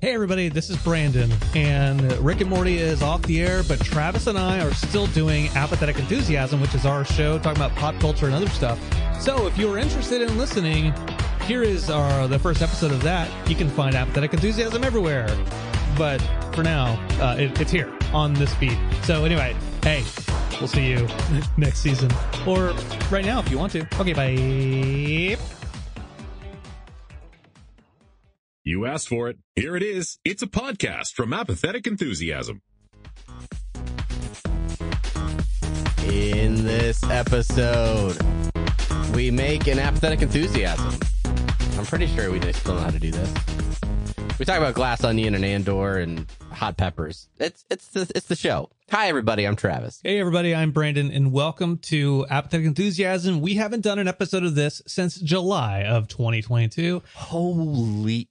Hey everybody, this is Brandon, and Rick and Morty is off the air, but Travis and I are still doing Apathetic Enthusiasm, which is our show talking about pop culture and other stuff. So if you're interested in listening, here is our the first episode of that. You can find Apathetic Enthusiasm everywhere, but for now, uh, it, it's here on this feed. So anyway, hey, we'll see you next season, or right now if you want to. Okay, bye. You asked for it. Here it is. It's a podcast from Apathetic Enthusiasm. In this episode, we make an apathetic enthusiasm. I'm pretty sure we still know how to do this. We talk about glass onion and Andor and hot peppers. It's it's the, it's the show. Hi everybody, I'm Travis. Hey everybody, I'm Brandon, and welcome to Apathetic Enthusiasm. We haven't done an episode of this since July of 2022. Holy,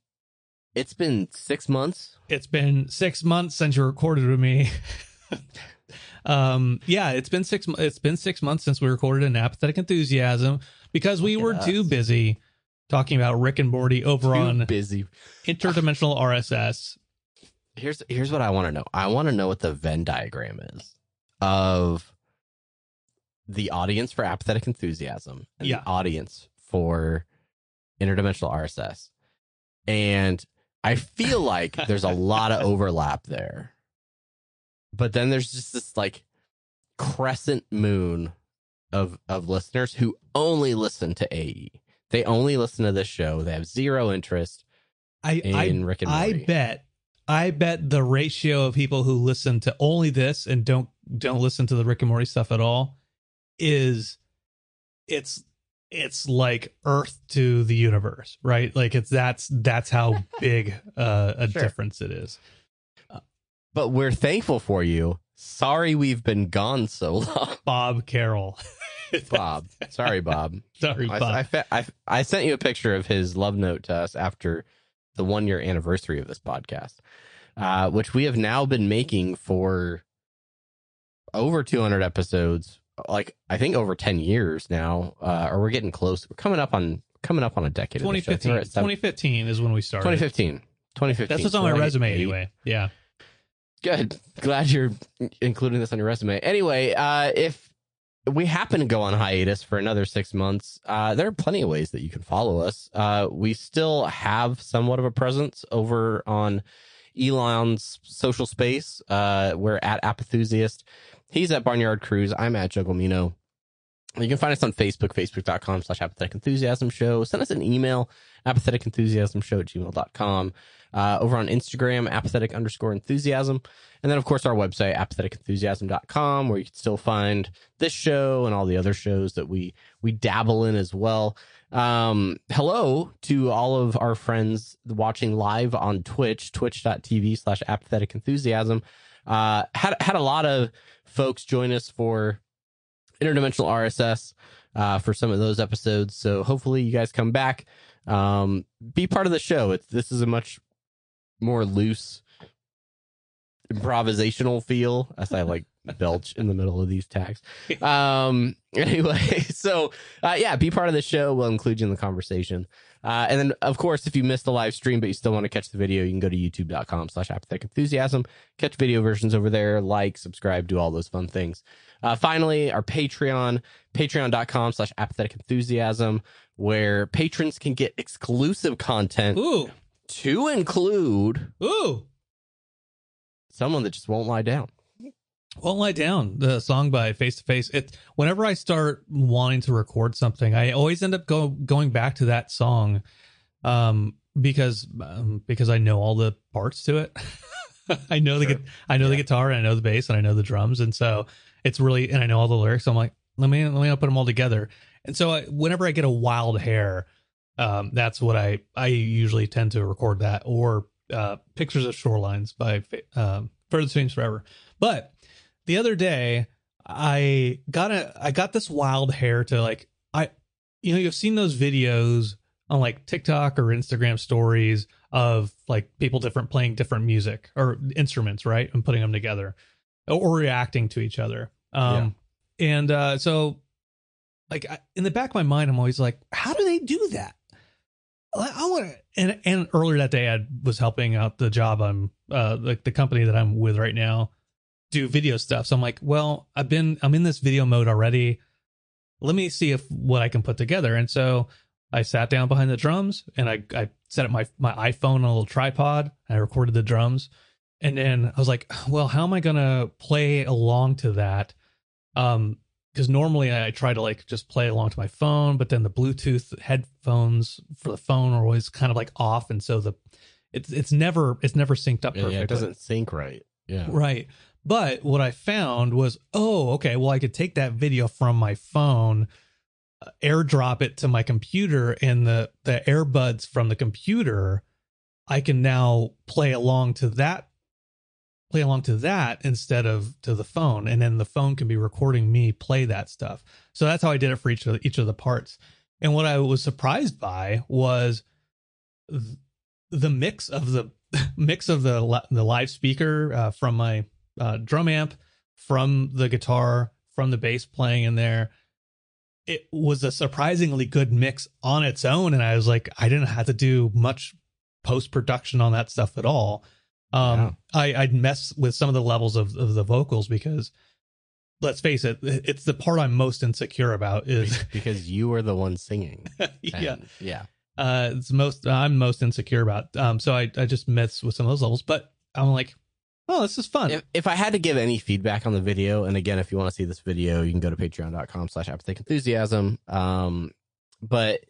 it's been six months. It's been six months since you recorded with me. um, yeah, it's been six. It's been six months since we recorded an Apathetic Enthusiasm because we were too busy talking about Rick and Morty over Too on busy. interdimensional RSS. Here's here's what I want to know. I want to know what the Venn diagram is of the audience for apathetic enthusiasm and Yeah. the audience for interdimensional RSS. And I feel like there's a lot of overlap there. But then there's just this like crescent moon of of listeners who only listen to AE. They only listen to this show. They have zero interest I in I, Rick and I bet I bet the ratio of people who listen to only this and don't don't listen to the Rick and Morty stuff at all is it's it's like Earth to the universe, right? Like it's that's that's how big uh, a Sure. difference it is. but we're thankful for you. Sorry we've been gone so long, Bob Carroll, Bob. Sorry, Bob. Sorry, I, Bob. I, fe- I, I sent you a picture of his love note to us after the one year anniversary of this podcast, uh, which we have now been making for over 200 episodes. Like I think over 10 years now, uh, or we're getting close. We're coming up on coming up on a decade. of this show. I think 2015. we're at seven- 2015 is when we started. 2015. 2015. That's what's on my So we're at resume anyway. Yeah. Good. Glad you're including this on your resume. Anyway, uh, if we happen to go on hiatus for another six months, uh, there are plenty of ways that you can follow us. Uh, we still have somewhat of a presence over on Elon's social space. Uh, we're at Apathusiast. He's at Barnyard Cruise. I'm at Jugglemino. You can find us on Facebook, facebook.com slash apathetic enthusiasm show. Send us an email, apathetic enthusiasm show at gmail.com. Uh, over on Instagram, apathetic underscore enthusiasm. And then, of course, our website, apatheticenthusiasm.com, where you can still find this show and all the other shows that we, we dabble in as well. Um, hello to all of our friends watching live on Twitch, twitch.tv slash apathetic enthusiasm. Uh, had, had a lot of folks join us for interdimensional RSS uh, for some of those episodes. So hopefully you guys come back, um, be part of the show. It's this is a much more loose improvisational feel as I like belch in the middle of these tags. Um, anyway, so uh, yeah, be part of the show. We'll include you in the conversation. Uh, and then, of course, if you missed the live stream but you still want to catch the video, you can go to youtube.com slash apathetic enthusiasm, catch video versions over there, like, subscribe, do all those fun things. Uh, finally, our Patreon, patreon.com slash apathetic enthusiasm, where patrons can get exclusive content Ooh. to include Ooh. someone that just won't lie down. Won't Lie Down, the song by Face to Face. It whenever I start wanting to record something, I always end up go, going back to that song, um, because um, because I know all the parts to it. I know the Sure. gu- I know the guitar and I know the bass and I know the drums, and so it's really and I know all the lyrics. So I'm like, let me let me put them all together. And so I, whenever I get a wild hair, um, that's what I I usually tend to record that or uh, pictures of shorelines by um, Further Seems Forever. But the other day, I got a I got this wild hair to like I you know you've seen those videos on like TikTok or Instagram stories of like people different playing different music or instruments, right? And putting them together or reacting to each other. Um and uh so like I, in the back of my mind I'm always like how do they do that? I, I want to and and earlier that day I was helping out the job I'm uh like the company that I'm with right now do video stuff. So I'm like, well, I've been I'm in this video mode already. Let me see if what I can put together. And so I sat down behind the drums and I I set up my my iPhone on a little tripod. And I recorded the drums, and then I was like, well, how am I gonna play along to that? Um, because normally I try to like just play along to my phone, but then the Bluetooth headphones for the phone are always kind of like off, and so the it's it's never it's never synced up perfectly. yeah, it doesn't sync right. Yeah. Right. But what I found was, oh, okay, well, I could take that video from my phone, uh, airdrop it to my computer, and the the earbuds from the computer, I can now play along to that, play along to that instead of to the phone, and then the phone can be recording me play that stuff. So that's how I did it for each of each of the parts. And what I was surprised by was th- the mix of the mix of the the live speaker uh, from my uh, drum amp, from the guitar, from the bass playing in there. It was a surprisingly good mix on its own, and I was like, I didn't have to do much post production on that stuff at all. Um, I I'd mess with some of the levels of, of the vocals because let's face it, it's the part I'm most insecure about is because you are the one singing. yeah And, yeah. uh it's most I'm most insecure about. Um so I I just mess with some of those levels, but I'm like, oh, this is fun. If, if I had to give any feedback on the video, and again, if you want to see this video, you can go to patreon.com slash apathetic enthusiasm. Um, but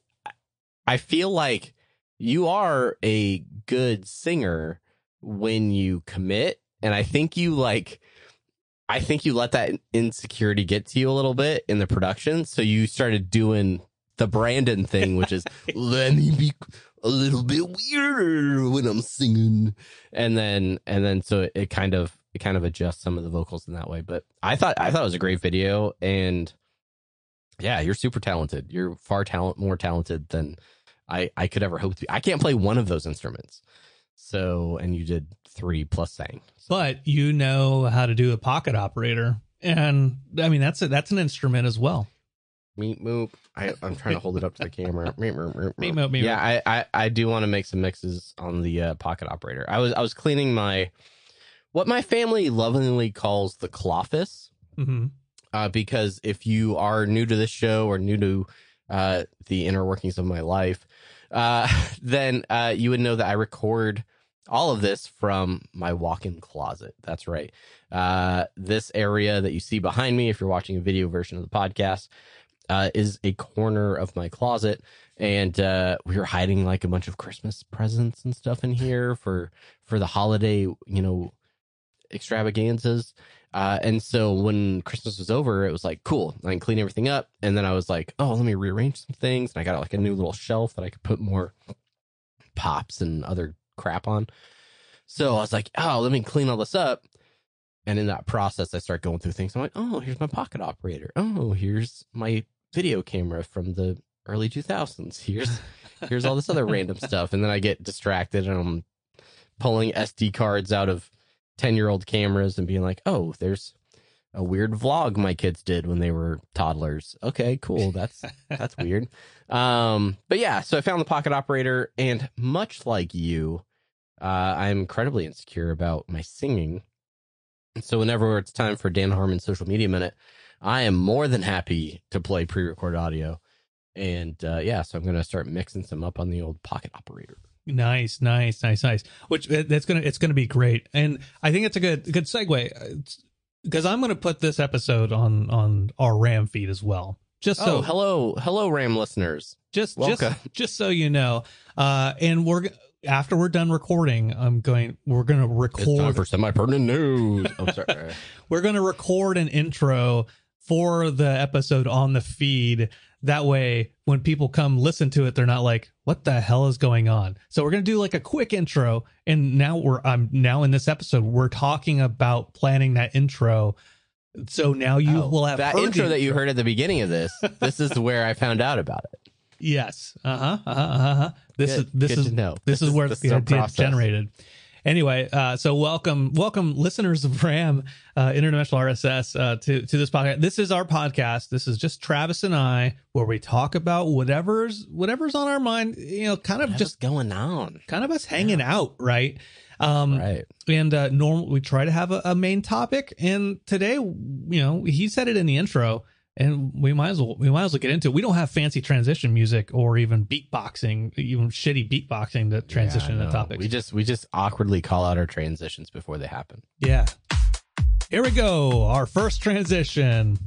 I feel like you are a good singer when you commit. And I think you like, I think you let that insecurity get to you a little bit in the production. So you started doing the Brandon thing, which is let me be a little bit weirder when I'm singing. And then, and then, so it, it kind of, it kind of adjusts some of the vocals in that way. But I thought, I thought it was a great video. And yeah, you're super talented. You're far talent, more talented than I, I could ever hope to be. I can't play one of those instruments. So, and you did three plus sang. but you know how to do a pocket operator. And I mean that's a, that's an instrument as well. Meat moop. I, I'm trying to hold it up to the camera. Meep, moop, moop, Meep, moop. moop, meep, yeah, I, I, I do want to make some mixes on the uh, pocket operator. I was I was cleaning my what my family lovingly calls the cloffice. hmm uh, because if you are new to this show or new to uh, the inner workings of my life, uh, then uh, you would know that I record all of this from my walk-in closet. That's right. Uh, this area that you see behind me, if you're watching a video version of the podcast, uh, is a corner of my closet, and uh, we were hiding like a bunch of Christmas presents and stuff in here for for the holiday, you know, extravaganzas. Uh, and so when Christmas was over, it was like, cool, I can clean everything up. And then I was like, oh, let me rearrange some things. And I got like a new little shelf that I could put more pops and other crap on. So I was like, oh, let me clean all this up. And in that process, I start going through things. I'm like, oh, here's my pocket operator. Oh, here's my video camera from the early 2000s. Here's here's all this other random stuff. And then I get distracted and I'm pulling SD cards out of 10 year old cameras and being like, oh, there's a weird vlog my kids did when they were toddlers. Okay, cool. That's that's weird. Um, but yeah, so I found the pocket operator, and much like you, uh, I'm incredibly insecure about my singing. And so whenever it's time for Dan Harmon's social media minute, I am more than happy to play pre-recorded audio. And uh, yeah, so I'm gonna start mixing some up on the old pocket operator. Nice, nice, nice, nice. Which that's gonna it's gonna be great, and I think it's a good good segue. Because I'm going to put this episode on on our Ram feed as well. Just so oh, hello, hello, Ram listeners. just welcome. just just so you know, uh, and we're after we're done recording, I'm going. We're going to It's time record. for semi-pertinent news. I'm sorry. we're going to record an intro for the episode on the feed. That way, when people come listen to it, they're not like, "What the hell is going on?" So we're going to do like a quick intro, and now we're I'm now in this episode we're talking about planning that intro. So now you Oh, will have that intro the that you heard at the beginning of this. This is where I found out about it. Yes. Uh huh. Uh huh. Uh-huh. This Good- is this is know. this, This is is- where the our idea process. generated. Anyway, uh, so welcome, welcome, listeners of RAM uh, Interdimensional RSS uh, to to this podcast. This is our podcast. This is just Travis and I, where we talk about whatever's whatever's on our mind. You know, kind of just going on? kind of us hanging out, right? Um, Right. and uh normal we try to have a, a main topic and today you know he said it in the intro and we might as well we might as well get into it we don't have fancy transition music or even beatboxing even shitty beatboxing to transition Yeah, into no. topics We just we just awkwardly call out our transitions before they happen. yeah here we go our first transition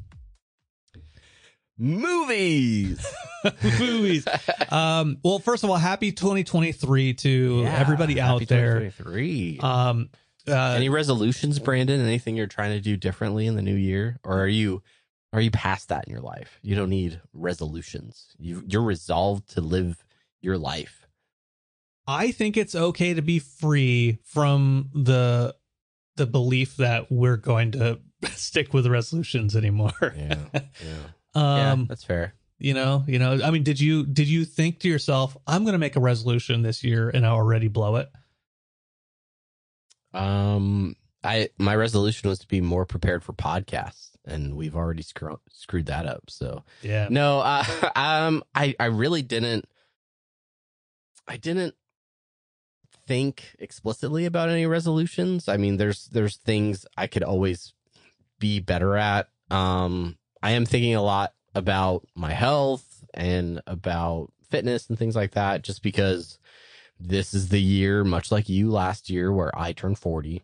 Movies. movies um well first of all happy 2023 to everybody out there Three. um uh Any resolutions, Brandon? Anything you're trying to do differently in the new year, or are you are you past that in your life? You don't need resolutions. You you're resolved to live your life. I think it's okay to be free from the the belief that we're going to stick with resolutions anymore. Yeah. Yeah. yeah um, that's fair. you know, you know, I mean, did you did you think to yourself, I'm going to make a resolution this year and I already blow it? Um, I my resolution was to be more prepared for podcasts, and we've already screw, screwed that up. So Yeah. no, uh, um, I I really didn't. I didn't think explicitly about any resolutions. I mean, there's there's things I could always be better at. Um, I am thinking a lot about my health and about fitness and things like that, just because this is the year, much like you last year, where I turned 40.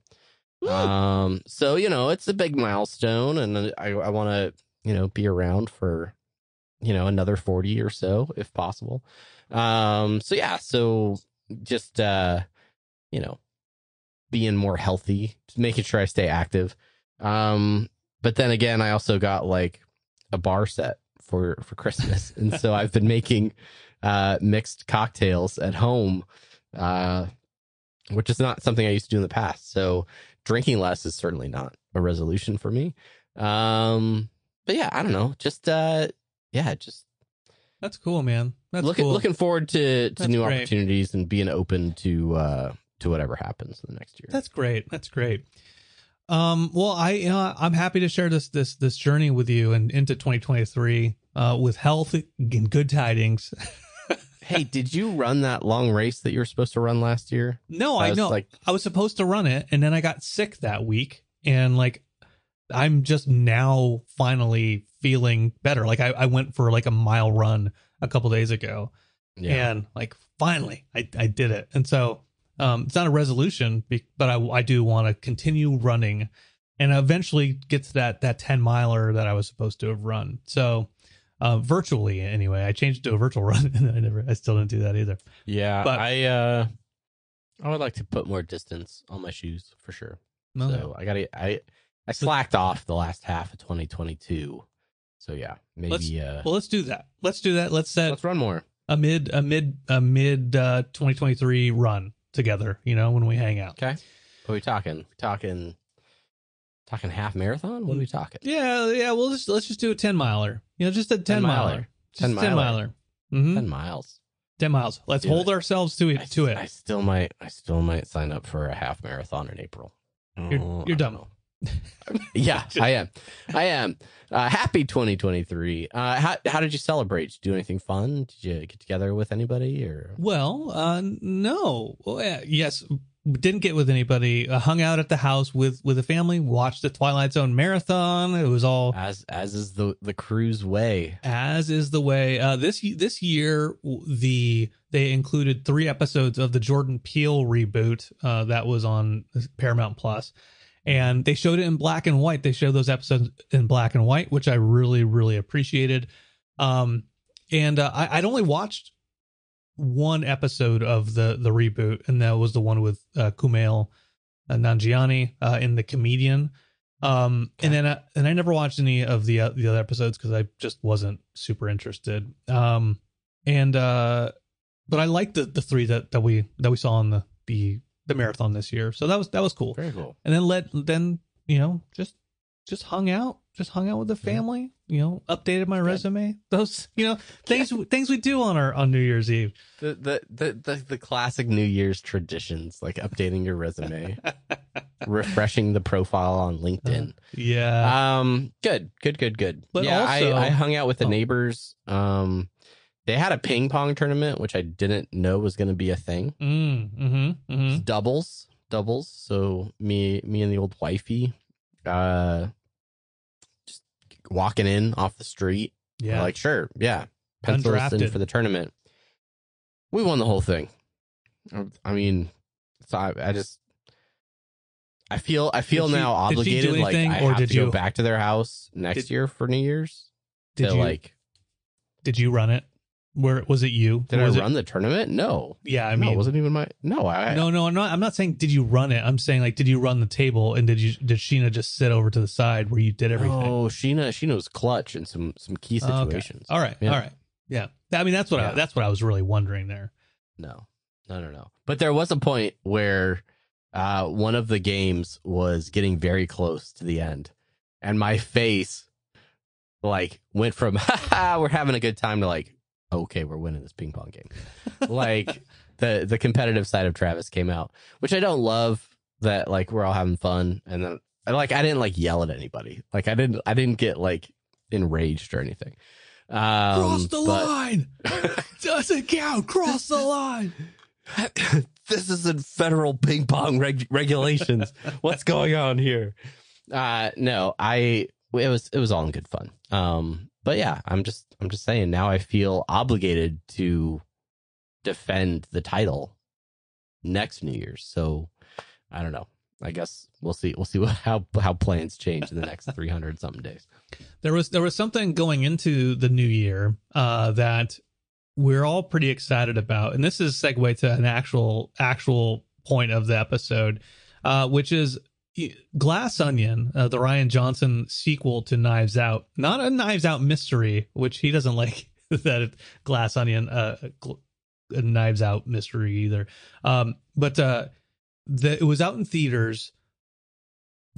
Um, so, you know, it's a big milestone and I, I want to, you know, be around for, you know, another 40 or so if possible. Um, so yeah, so just, uh, you know, being more healthy, just making sure I stay active. Um, but then again, I also got like a bar set for, for Christmas. and so I've been making, uh, mixed cocktails at home, uh, which is not something I used to do in the past. So drinking less is certainly not a resolution for me. Um, but yeah, I don't know. Just, uh, yeah, just That's cool, man. That's looking cool. looking forward to to That's new great. opportunities and being open to uh to whatever happens in the next year. That's great. That's great. Um, well, I you know, I'm happy to share this this this journey with you and into 2023 uh, with health and good tidings. hey, did you run that long race that you were supposed to run last year? No, I I know. like- I was supposed to run it, and then I got sick that week, and like I'm just now finally feeling better. Like I, I went for like a mile run a couple days ago, and like finally I I did it. And so um, it's not a resolution, but I I do want to continue running, and eventually get to that that ten miler that I was supposed to have run. So. Uh, virtually anyway. I changed it to a virtual run, and I never, I still didn't do that either. yeah. but- I uh, I would like to put more distance on my shoes for sure. No, So I got to I I slacked off the last half of 2022. So yeah, maybe uh, Well, let's do that. Let's do that. Let's set let's run more. a mid a mid a mid uh 2023 run together, you know, when we hang out. Okay. What are we talking? We talking talking half marathon? What are we talking? Yeah, yeah, We'll just let's just do a 10 miler. You know, just a 10, 10 miler. miler. 10 a 10 miler. miler. Mhm. 10 miles. 10 miles. Let's Do hold it. ourselves to it I, to it. I still might I still might sign up for a half marathon in April. You're- Oh, you're dumb. know. yeah, I am. I am. Uh, happy 2023. Uh, how how did you celebrate? Did you do anything fun? Did you get together with anybody or Well, uh no. Well, yeah, yes, didn't get with anybody. Uh, hung out at the house with with the family, watched the Twilight Zone marathon. It was all as as is the the cruise way? as is the way uh this this year the they included three episodes of the jordan peele reboot uh that was on paramount plus and they showed it in black and white. They showed those episodes in black and white, which I really really appreciated. Um, and uh, I, I'd only watched one episode of the the reboot, and that was the one with uh, Kumail uh, Nanjiani uh, in the comedian. Um, and then I, and I never watched any of the uh, the other episodes because I just wasn't super interested. Um, and uh, but I liked the the three that that we that we saw on the the the marathon this year. So that was that was cool. Very cool. And then let then you know just just hung out, just hung out with the family. You know, updated my resume. Those you know things things we do on our on New Year's Eve. The, the the the the classic New Year's traditions, like updating your resume, refreshing the profile on LinkedIn. Yeah. Um, good, good, good, good. But yeah, also- I, I hung out with the Oh. neighbors. Um, they had a ping pong tournament, which I didn't know was going to be a thing. mm, mm-hmm, mm-hmm. Doubles, doubles. So me, me and the old wifey, uh, just walking in off the street. Yeah. like sure, yeah, pencil us in for the tournament. We won the whole thing. I mean, so I, I just. I feel I feel Did now she obligated. Like anything, I or have did to you- go back to their house next Did- year for New Year's did to you like. did you run it? Where was it you? Did was I it- run the tournament? No, Yeah, I no, mean, it wasn't even my. No, I. no, no, I'm not. I'm not saying did you run it. I'm saying like did you run the table and did you did Sheena just sit over to the side where you did everything? Oh, Sheena, Sheena was clutch in some some key Oh, okay. situations. All right, Yeah. all right, yeah. I mean that's what I, that's what I was really wondering there. No, no, no, no. But there was a point where uh, one of the games was getting very close to the end, and my face like went from "Ha ha, we're having a good time" to like, "Okay, we're winning this ping pong game." like the the competitive side of Travis came out, which I don't love. That like we're all having fun, and then like I didn't like yell at anybody. Like I didn't I didn't get like enraged or anything. Um, Cross the but- line. Doesn't count. Cross the line. this isn't federal ping pong reg- regulations. What's going on here? Uh, no, I it was it was all in good fun. Um, but yeah, I'm just I'm just saying now I feel obligated to defend the title next New Year's. So I don't know. I guess we'll see. We'll see what, how how plans change in the next 300 something days. There was there was something going into the new year uh, that we're all pretty excited about, and this is segue to an actual actual point of the episode, uh, which is Glass Onion, uh, the Rian Johnson sequel to Knives Out. Not a Knives Out mystery, which he doesn't like that Glass Onion, uh, gl- a Knives Out mystery either. Um, but uh, the, it was out in theaters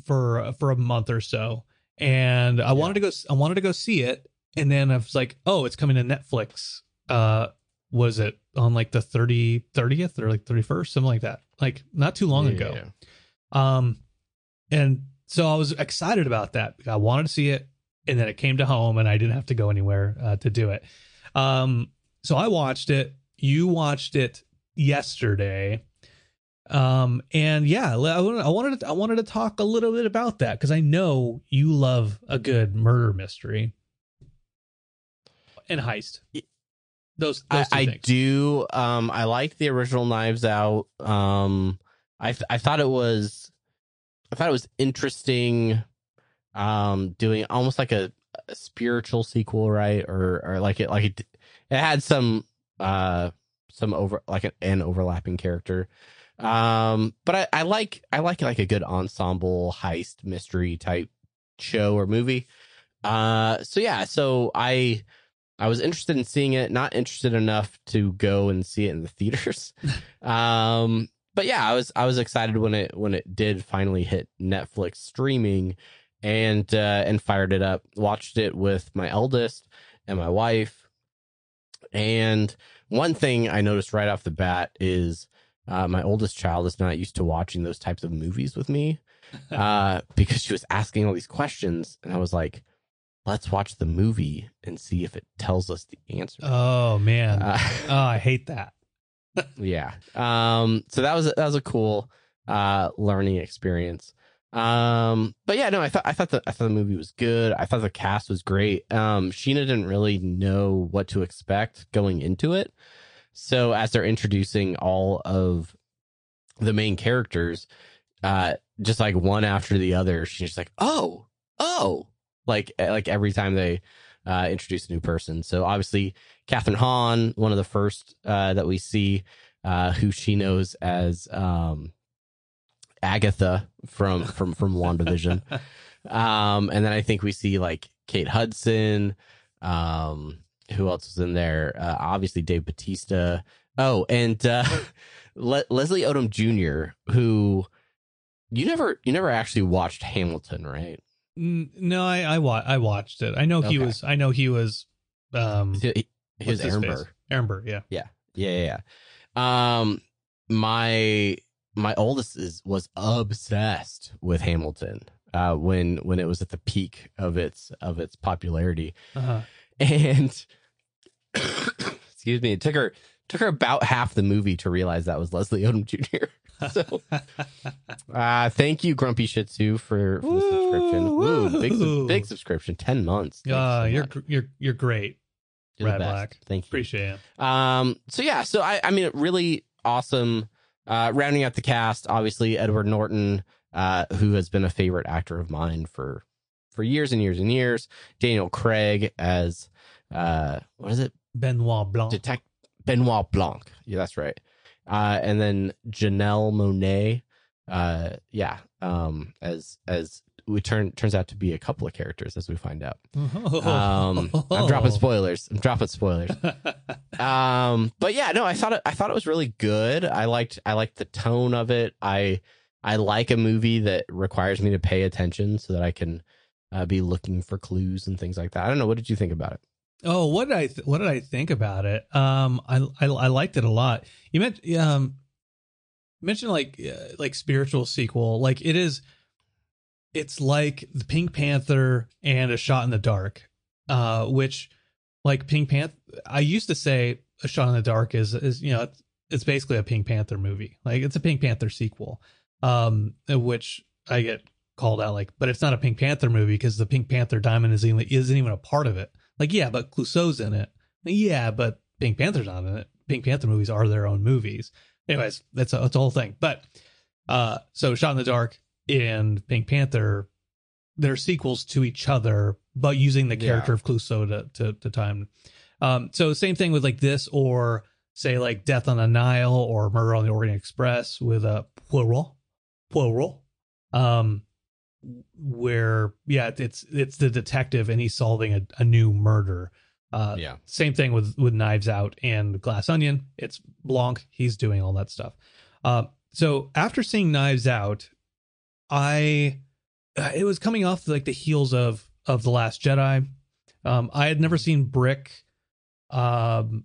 for for a month or so, and I wanted to go. I wanted to go see it, and then I was like, oh, it's coming to Netflix. Uh, was it on like the 30 30th or like 31st something like that like not too long ago Yeah. um, and so I was excited about that. I wanted to see it, and then it came to home, and I didn't have to go anywhere uh, to do it. Um, so I watched it. You watched it yesterday, um, and yeah, I wanted I wanted to, I wanted to talk a little bit about that because I know you love a good murder mystery and heist. Those, I, those two I do. Um, I like the original Knives Out. Um, I th- I thought it was, I thought it was interesting. Um, doing almost like a, a spiritual sequel, right? Or or like it like it, it had some uh some over like an, an overlapping character. Um, but I, I like I like like a good ensemble heist mystery type show or movie. Uh, so yeah, so I I was interested in seeing it, not interested enough to go and see it in the theaters. um, but yeah, I was I was excited when it when it did finally hit Netflix streaming, and uh, and fired it up. Watched it with my eldest and my wife. And one thing I noticed right off the bat is uh, my oldest child is not used to watching those types of movies with me uh, because she was asking all these questions, and I was like, "Let's watch the movie and see if it tells us the answer." Oh man, Uh, oh I hate that. Yeah. Um. So that was that was a cool uh learning experience. Um. But yeah, no, I thought I thought the I thought the movie was good. I thought the cast was great. Um. Sheena didn't really know what to expect going into it. So as they're introducing all of the main characters, uh, just like one after the other, she's just like, oh, oh, like like every time they uh, introduce a new person. So obviously, Kathryn Hahn, one of the first uh, that we see, uh, who she knows as um, Agatha from from from WandaVision. um, and then I think we see like Kate Hudson. Um, who else was in there? Uh, obviously, Dave Bautista. Oh, and uh, Le- Leslie Odom Jr., who you never you never actually watched Hamilton, right? No, I I, wa- I watched it. I know he Okay. was. I know he was. Um, He- His Aaron face? Burr. Aaron Burr, yeah. Yeah, yeah, yeah. Um, my my oldest is was obsessed with Hamilton. Uh, when when it was at the peak of its of its popularity, Uh-huh. and excuse me, it took her took her about half the movie to realize that was Leslie Odom Jr. So, uh, thank you, Grumpy Shih Tzu, for, for the subscription. Woo, big, big subscription, ten months. Thanks Uh, so you're much. you're you're great. You're best. Black. Thank you. Appreciate it. Um, so yeah, so I, I mean, really awesome. Uh, rounding out the cast, obviously Edward Norton, uh, who has been a favorite actor of mine for for years and years and years. Daniel Craig as uh, what is it? Benoit Blanc. Detect Benoit Blanc. Yeah, that's right. Uh, and then Janelle Monáe. Uh, yeah. Um, as as we turn turns out to be a couple of characters as we find out. Um, I'm dropping spoilers. I'm dropping spoilers. um but yeah no i thought it i thought it was really good i liked i liked the tone of it i i like a movie that requires me to pay attention so that i can uh, be looking for clues and things like that i don't know what did you think about it Oh, what did I th- what did I think about it? Um, I I, I liked it a lot. You meant um mentioned like uh, like spiritual sequel. Like it is, it's like the Pink Panther and A Shot in the Dark, uh, which like Pink Panther. I used to say A Shot in the Dark is is you know it's, it's basically a Pink Panther movie. Like it's a Pink Panther sequel, um, which I get called out like, but it's not a Pink Panther movie because the Pink Panther diamond is even, isn't even a part of it. Like, yeah, but Clouseau's in it. Yeah, but Pink Panther's not in it. Pink Panther movies are their own movies. Anyways, that's a, that's a whole thing. But uh, so Shot in the Dark and Pink Panther, they're sequels to each other, but using the Yeah. character of Clouseau to, to to time. Um, so same thing with like this, or say like Death on the Nile or Murder on the Orient Express with a Poirot, Poirot, um, where yeah, it's it's the detective and he's solving a, a new murder. Uh, yeah same thing with with Knives Out and Glass Onion. It's Blanc. He's doing all that stuff. Uh, so after seeing Knives Out, I uh, it was coming off like the heels of of the Last Jedi. Um, I had never seen Brick. Um,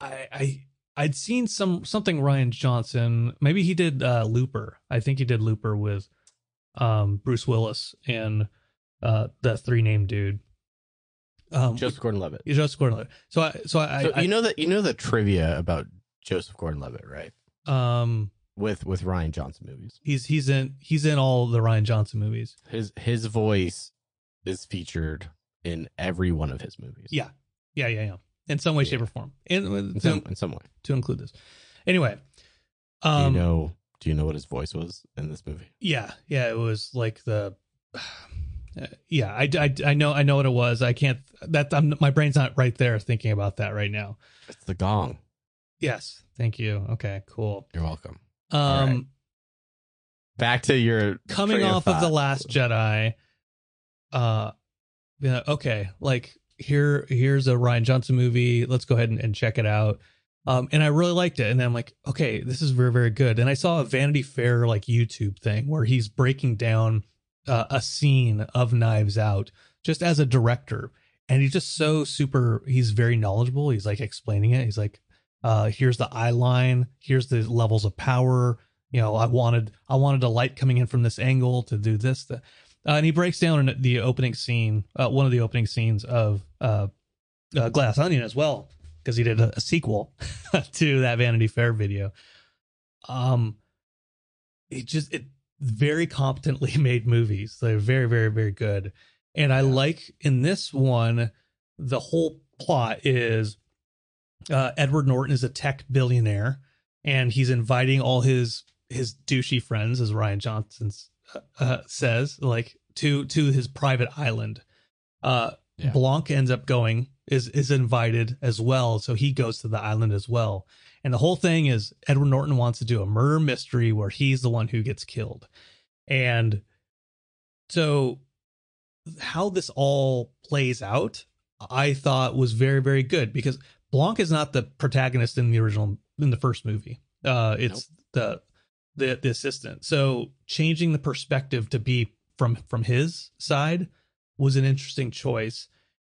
I I I'd seen some something Rian Johnson. Maybe he did uh, Looper. I think he did Looper with um Bruce Willis and uh the three named dude. Um, joseph gordon-levitt Joseph Gordon-Levitt. So I, so I, so I you know that you know the trivia about joseph gordon-levitt right um, with with rian johnson movies he's he's in he's in all the Rian Johnson movies. his his voice is featured in every one of his movies Yeah, yeah, yeah, yeah. In some way, Yeah. shape, or form, and in to, some, in some way to include this. Anyway, do um, you know do you know what his voice was in this movie yeah, yeah, it was like the. Uh, yeah, I, I, I know I know what it was. I can't that I'm, my brain's not right there thinking about that right now. it's the gong Yes, thank you. Okay, cool. you're welcome Um, right. back to your coming off of the last jedi uh yeah, okay like here here's a rian johnson movie. Let's go ahead and, and check it out. Um and i really liked it. And then i'm like okay this is very very good. And i saw a vanity fair like youtube thing where he's breaking down uh, a scene of knives out just as a director. And he's just so super he's very knowledgeable. He's like explaining it. He's like uh here's the eye line here's the levels of power. You know i wanted i wanted a light coming in from this angle to do this the, uh, and he breaks down in the opening scene uh, one of the opening scenes of uh, uh glass onion as well because he did a, a sequel to that vanity fair video. Um it just it very competently made movies. They're very very very good. And i like in this one the whole plot is uh edward norton is a tech billionaire and he's inviting all his his douchey friends, as Rian Johnson uh, uh, says, like to to his private island. Uh, Yeah. Blanc ends up going is is invited as well, so he goes to the island as well. And the whole thing is Edward Norton wants to do a murder mystery where he's the one who gets killed, and so how this all plays out, I thought was very very good because Blanc is not the protagonist in the original in the first movie. Uh, it's the the the assistant. So changing the perspective to be from from his side was an interesting choice.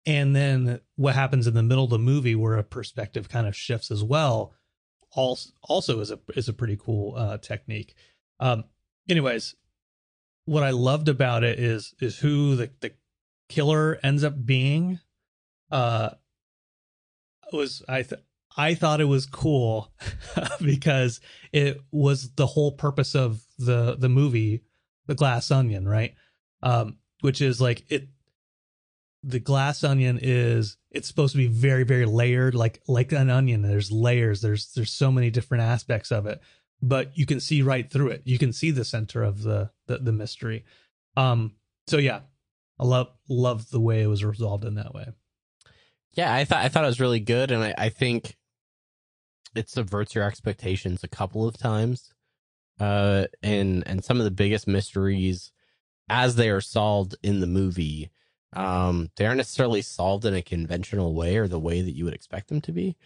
And then what happens in the middle of the movie where a perspective kind of shifts as well also also is a is a pretty cool uh technique. Um anyways, what I loved about it is is who the the killer ends up being. Uh was I th- I thought it was cool because it was the whole purpose of the the movie, The Glass Onion, right? Um, which is like it. The glass onion is it's supposed to be very very layered, like like an onion. There's layers. There's there's so many different aspects of it, but you can see right through it. You can see the center of the the, the mystery. Um. So yeah, I love love the way it was resolved in that way. Yeah, I thought I thought it was really good, and I, I think it subverts your expectations a couple of times. Uh, and and some of the biggest mysteries, as they are solved in the movie, um, they aren't necessarily solved in a conventional way or the way that you would expect them to be.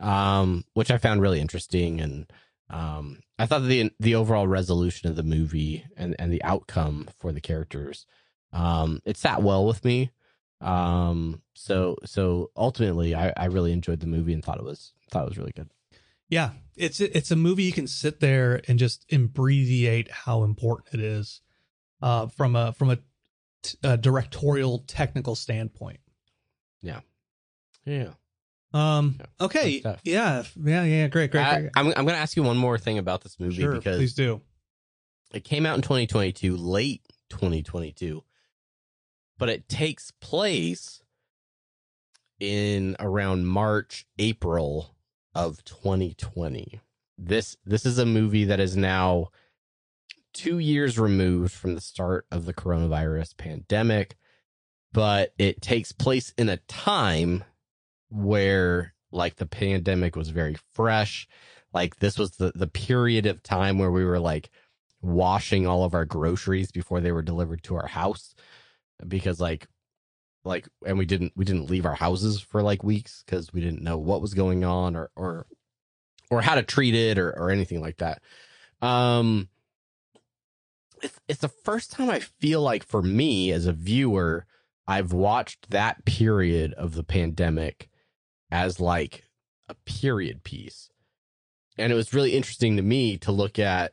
Um, which I found really interesting, and um, I thought the the overall resolution of the movie and and the outcome for the characters, um, it sat well with me. Um, so so ultimately, I, I really enjoyed the movie and thought it was thought it was really good. Yeah, it's it's a movie you can sit there and just abbreviate how important it is, uh, from a from a, t- a directorial technical standpoint. Yeah. Yeah. Um. Yeah, Okay. Yeah. Yeah. Yeah. Great. Great. I, great. I'm I'm gonna ask you one more thing about this movie sure. because Please do. it came out in 2022, late 2022, but it takes place in around March, April of 2020. This this is a movie that is now two years removed from the start of the coronavirus pandemic, but it takes place in a time where like the pandemic was very fresh. Like this was the the period of time where we were like washing all of our groceries before they were delivered to our house because like like and we didn't we didn't leave our houses for like weeks because we didn't know what was going on or or or how to treat it or or anything like that. Um it's it's the first time i feel like for me as a viewer i've watched that period of the pandemic as like a period piece. And it was really interesting to me to look at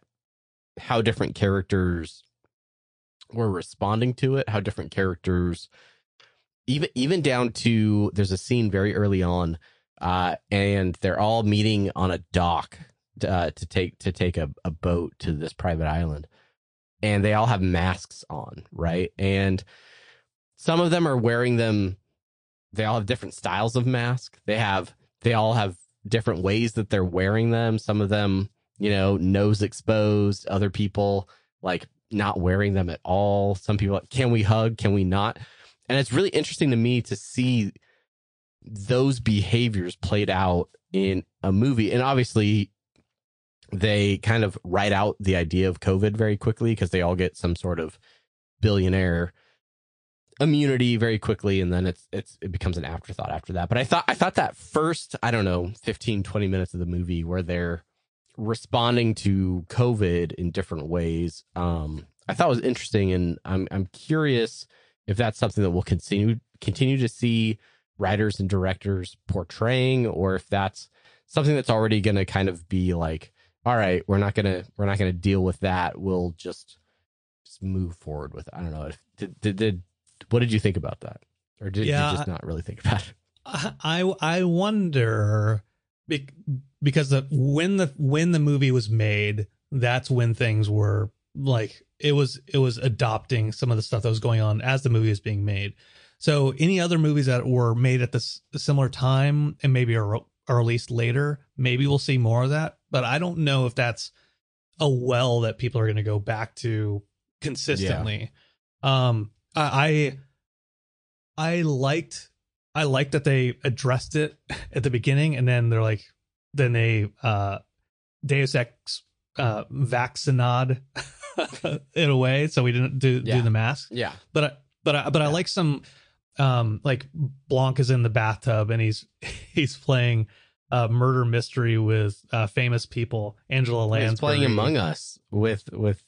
how different characters were responding to it, how different characters even even down to there's a scene very early on uh and they're all meeting on a dock uh, to take to take a, a boat to this private island. And they all have masks on right? And some of them are wearing them they all have different styles of mask. They have they all have different ways that they're wearing them. Some of them you know nose exposed other people like not wearing them at all. Some people like can we hug? Can we not? And it's really interesting to me to see those behaviors played out in a movie. And obviously they kind of write out the idea of covid very quickly because they all get some sort of billionaire immunity very quickly and then it's it's it becomes an afterthought after that. But i thought i thought that first i don't know 15 20 minutes of the movie where they're responding to covid in different ways. Um i thought was interesting and i'm i'm curious if that's something that we'll continue continue to see writers and directors portraying or if that's something that's already going to kind of be like all right we're not going to we're not going to deal with that. We'll just just move forward with it. i don't know if did, did, did what did you think about that? Or did Yeah, you just not really think about it? I I wonder bec- because the when the when the movie was made, that's when things were like it was it was adopting some of the stuff that was going on as the movie was being made. So any other movies that were made at this similar time and maybe are, are released later, maybe we'll see more of that. But I don't know if that's a well that people are going to go back to consistently. Um, I I liked I like that they addressed it at the beginning, and then they're like, then they uh, Deus Ex uh, vaccinad in a way, so we didn't do Yeah. do the mask. Yeah. But I, but I, but I like some um like Blanc is in the bathtub and he's he's playing uh murder mystery with uh famous people. Angela Lansbury He's playing Among Us with with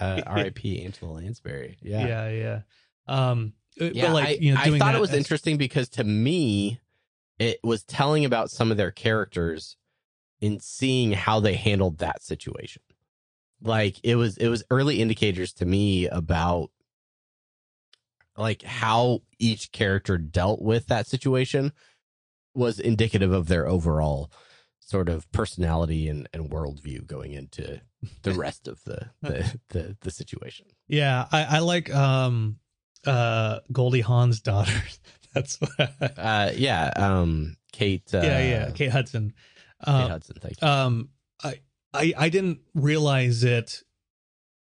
uh, R.I.P. Angela Lansbury. Yeah. Yeah, yeah. Um Yeah, but like I, you know I thought it was as- interesting because to me, it was telling about some of their characters in seeing how they handled that situation. Like it was, it was early indicators to me about like how each character dealt with that situation was indicative of their overall sort of personality and, and worldview going into the rest of the the, the, the situation. Yeah, I, I like um uh Goldie Hawn's daughter. That's what Uh, yeah, um, Kate. Uh, yeah, yeah, Kate Hudson. Kate Uh, Hudson. Thank you. um I, I i didn't realize it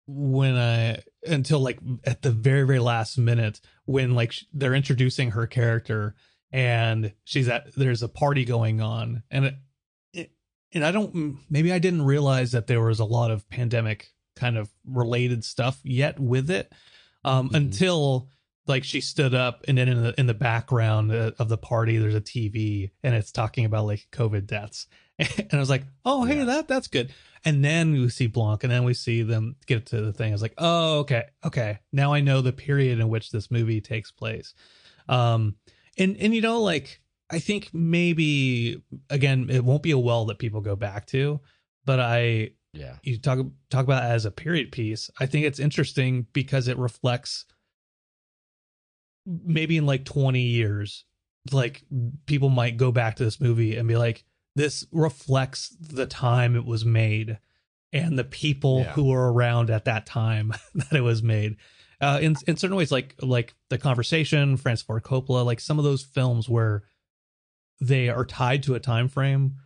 when i until like at the very very last minute when like sh- they're introducing her character and she's at there's a party going on and it, it and i don't maybe i didn't realize that there was a lot of pandemic kind of related stuff yet with it um Mhm. until like she stood up and then in the in the background uh, of the party there's a tv and it's talking about like covid deaths and I was like, "Oh, hey, Yeah. that that's good." And then we see Blanc, and then we see them get to the thing. I was like, "Oh, okay, okay. Now I know the period in which this movie takes place." Um, and and you know, like I think maybe again, it won't be a well that people go back to, but I yeah, you talk talk about it as a period piece. I think it's interesting because it reflects maybe in like 20 years like people might go back to this movie and be like this reflects the time it was made and the people Yeah. who were around at that time that it was made uh in in certain ways like like the conversation Francis Ford Coppola like some of those films where they are tied to a time frame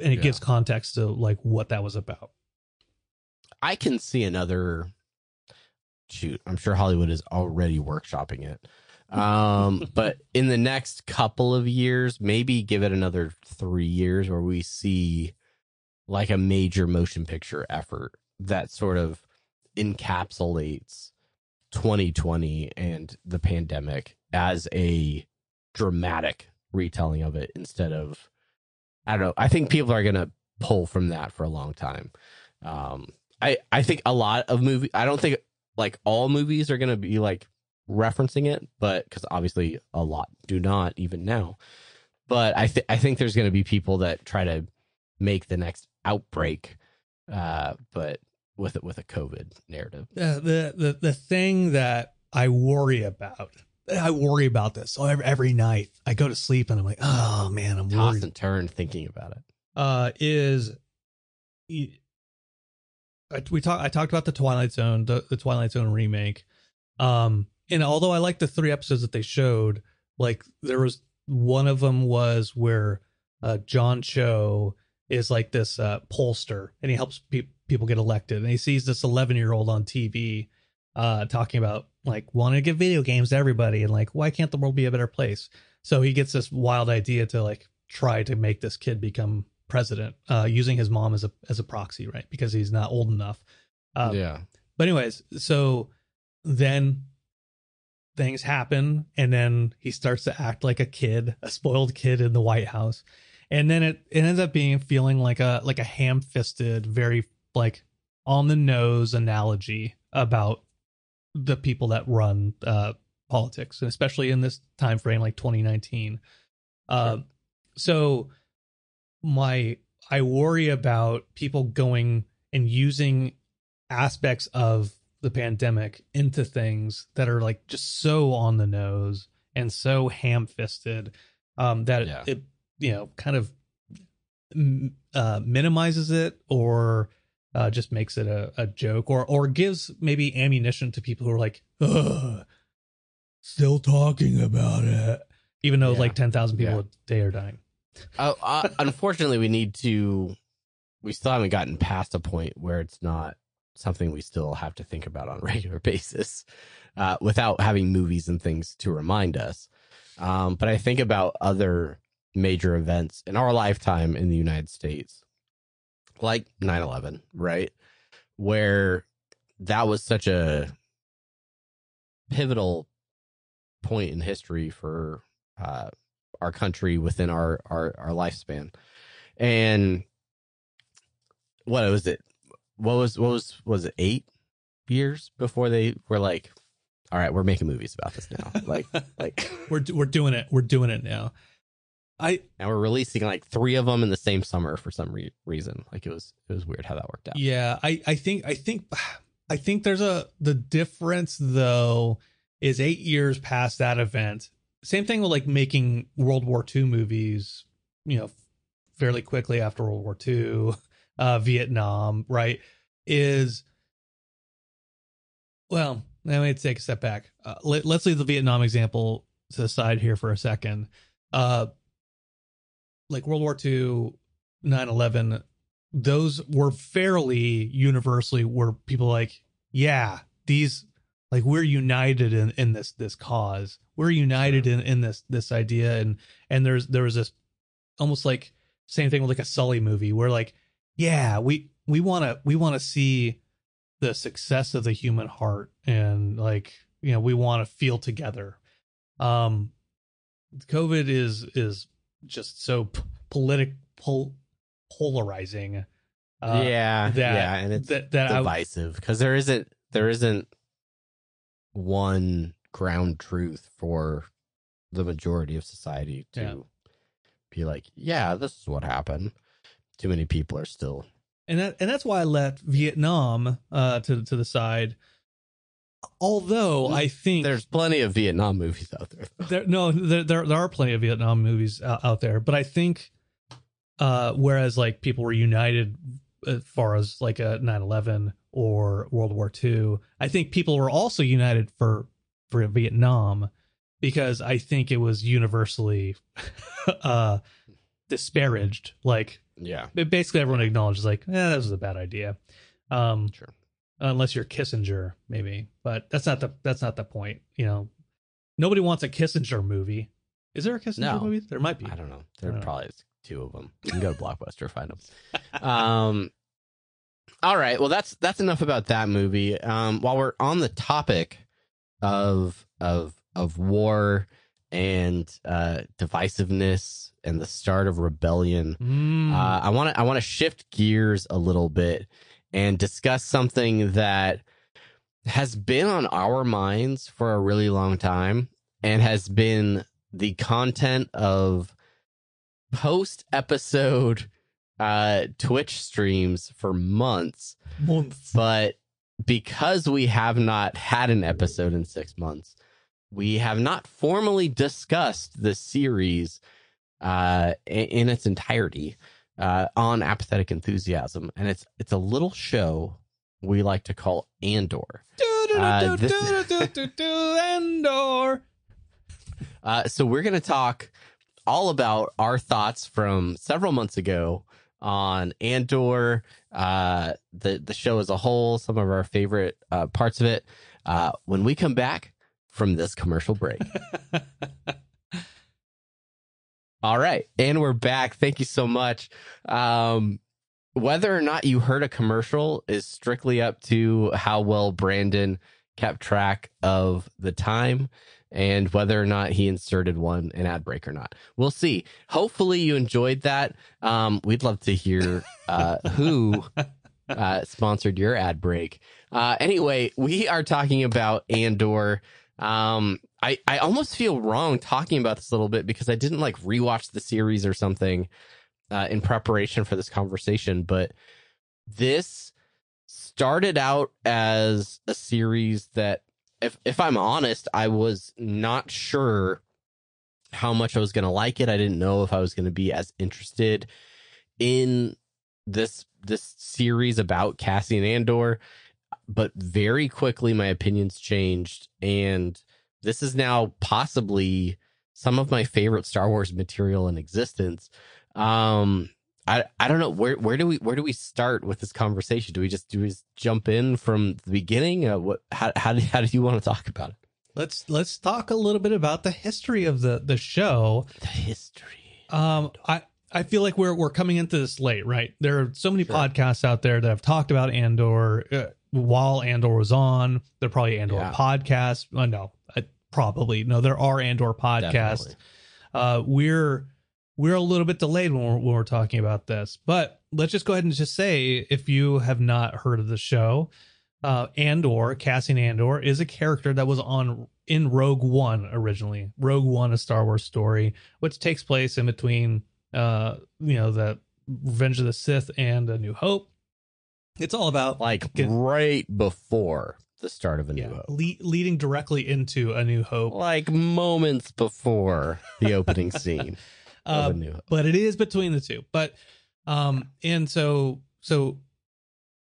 and it Yeah. gives context to like what that was about I can see another. Shoot, I'm sure Hollywood is already workshopping it. Um, but in the next couple of years, maybe give it another three years, where we see like a major motion picture effort that sort of encapsulates 2020 and the pandemic as a dramatic retelling of it instead of I don't know. I think people are gonna pull from that for a long time. Um, I I think a lot of movie. I don't think like all movies are gonna be like referencing it, but because obviously a lot do not even now. But I think I think there's gonna be people that try to make the next outbreak, uh, but with it with a COVID narrative. uh, the the the thing that I worry about. I worry about this. So every, every night I go to sleep and I'm like, oh man, I'm Toss worried. and turn thinking about it. Uh, is I, we talked. I talked about the Twilight Zone, the, the Twilight Zone remake. Um, and although I like the three episodes that they showed, like there was one of them was where uh, John Cho is like this uh, pollster and he helps pe- people get elected. And he sees this 11 year old on TV uh, talking about like wanting to give video games to everybody and like why can't the world be a better place? So he gets this wild idea to like try to make this kid become president uh, using his mom as a as a proxy, right? Because he's not old enough. Um, yeah, but anyways, so then things happen, and then he starts to act like a kid, a spoiled kid in the White House, and then it, it ends up being feeling like a like a ham fisted, very like on the nose analogy about the people that run uh, politics, and especially in this time frame like 2019. Uh, Sure. So my I worry about people going and using aspects of the pandemic into things that are like just so on the nose and so ham-fisted um, that Yeah. it you know kind of uh, minimizes it or uh, just makes it a, a joke or or gives maybe ammunition to people who are like Ugh, still talking about it even though Yeah. like 10,000 people Yeah. a day are dying uh, uh, unfortunately, we need to we still haven't gotten past a point where it's not something we still have to think about on a regular basis uh, without having movies and things to remind us. Um, but I think about other major events in our lifetime in the United States, like 9 11, right? Where that was such a pivotal point in history for uh, our country within our, our, our lifespan. And what was it? What was, what was, was it eight years before they were like, all right, we're making movies about this now. Like, like we're we're doing it. We're doing it now. I and we're releasing like three of them in the same summer for some re- reason. Like it was it was weird how that worked out. Yeah, I I think I think I think there's a the difference though is eight years past that event. Same thing with like making World War II movies, you know, fairly quickly after World War II, uh, Vietnam, right? Is well, let me take a step back. Uh, let, us leave the Vietnam example to the side here for a second. Uh, like World War II, 9 11, those were fairly universally where people like, yeah, these like we're united in, in this this cause. We're united in, in this this idea. And and there's there was this almost like same thing with like a Sully movie where like, yeah, we we wanna we wanna see the success of the human heart and like you know we want to feel together um covid is is just so p- politic pol- polarizing uh, yeah that, yeah and it's that, that divisive because there isn't there isn't one ground truth for the majority of society to yeah. be like yeah this is what happened too many people are still and that and that's why I left Vietnam uh, to to the side. Although I think there's plenty of Vietnam movies out there. there no, there, there, there are plenty of Vietnam movies out, out there, but I think uh, whereas like people were united as far as like a 9/11 or World War II, I think people were also united for for Vietnam because I think it was universally uh, disparaged. Like yeah. Basically, everyone acknowledges like, yeah, that was a bad idea. Um, sure. Unless you're Kissinger, maybe, but that's not the that's not the point. You know, nobody wants a Kissinger movie. Is there a Kissinger no. movie? There might be. I don't know. There don't probably know. is two of them. You can go to Blockbuster find them. Um. All right. Well, that's that's enough about that movie. Um. While we're on the topic of of of war and uh divisiveness and the start of rebellion. Mm. Uh, I want to I want to shift gears a little bit and discuss something that has been on our minds for a really long time and has been the content of post episode uh Twitch streams for months. Months. But because we have not had an episode in 6 months, we have not formally discussed the series uh, in its entirety uh, on apathetic enthusiasm, and it's it's a little show we like to call Andor. Uh, Andor. Uh, so we're going to talk all about our thoughts from several months ago on Andor, uh, the the show as a whole, some of our favorite uh, parts of it. Uh, when we come back from this commercial break. All right. And we're back. Thank you so much. Um, whether or not you heard a commercial is strictly up to how well Brandon kept track of the time and whether or not he inserted one an ad break or not. We'll see. Hopefully you enjoyed that. Um, we'd love to hear uh, who uh, sponsored your ad break. Uh, anyway, we are talking about Andor. Um, I, I almost feel wrong talking about this a little bit because I didn't like rewatch the series or something uh, in preparation for this conversation, but this started out as a series that if if I'm honest, I was not sure how much I was going to like it. I didn't know if I was going to be as interested in this this series about Cassian Andor, but very quickly my opinions changed and this is now possibly some of my favorite Star Wars material in existence. Um, I I don't know where where do we where do we start with this conversation? Do we just do we just jump in from the beginning? Uh, what how how do, how do you want to talk about it? Let's let's talk a little bit about the history of the the show. The history. Um, I I feel like we're we're coming into this late, right? There are so many podcasts out there that have talked about Andor uh, while Andor was on. There are probably Andor Yeah. podcasts. Uh, no, I, probably no. There are Andor podcasts. Uh, we're we're a little bit delayed when we're, when we're talking about this, but let's just go ahead and just say if you have not heard of the show, uh, Andor, Cassian Andor is a character that was on in Rogue One originally. Rogue One, a Star Wars story, which takes place in between, uh, you know, the Revenge of the Sith and A New Hope. It's all about Like Get- right before the start of a new yeah, hope. le- leading directly into A New Hope. Like moments before the opening scene of Uh, but it is between the two. But um, and so so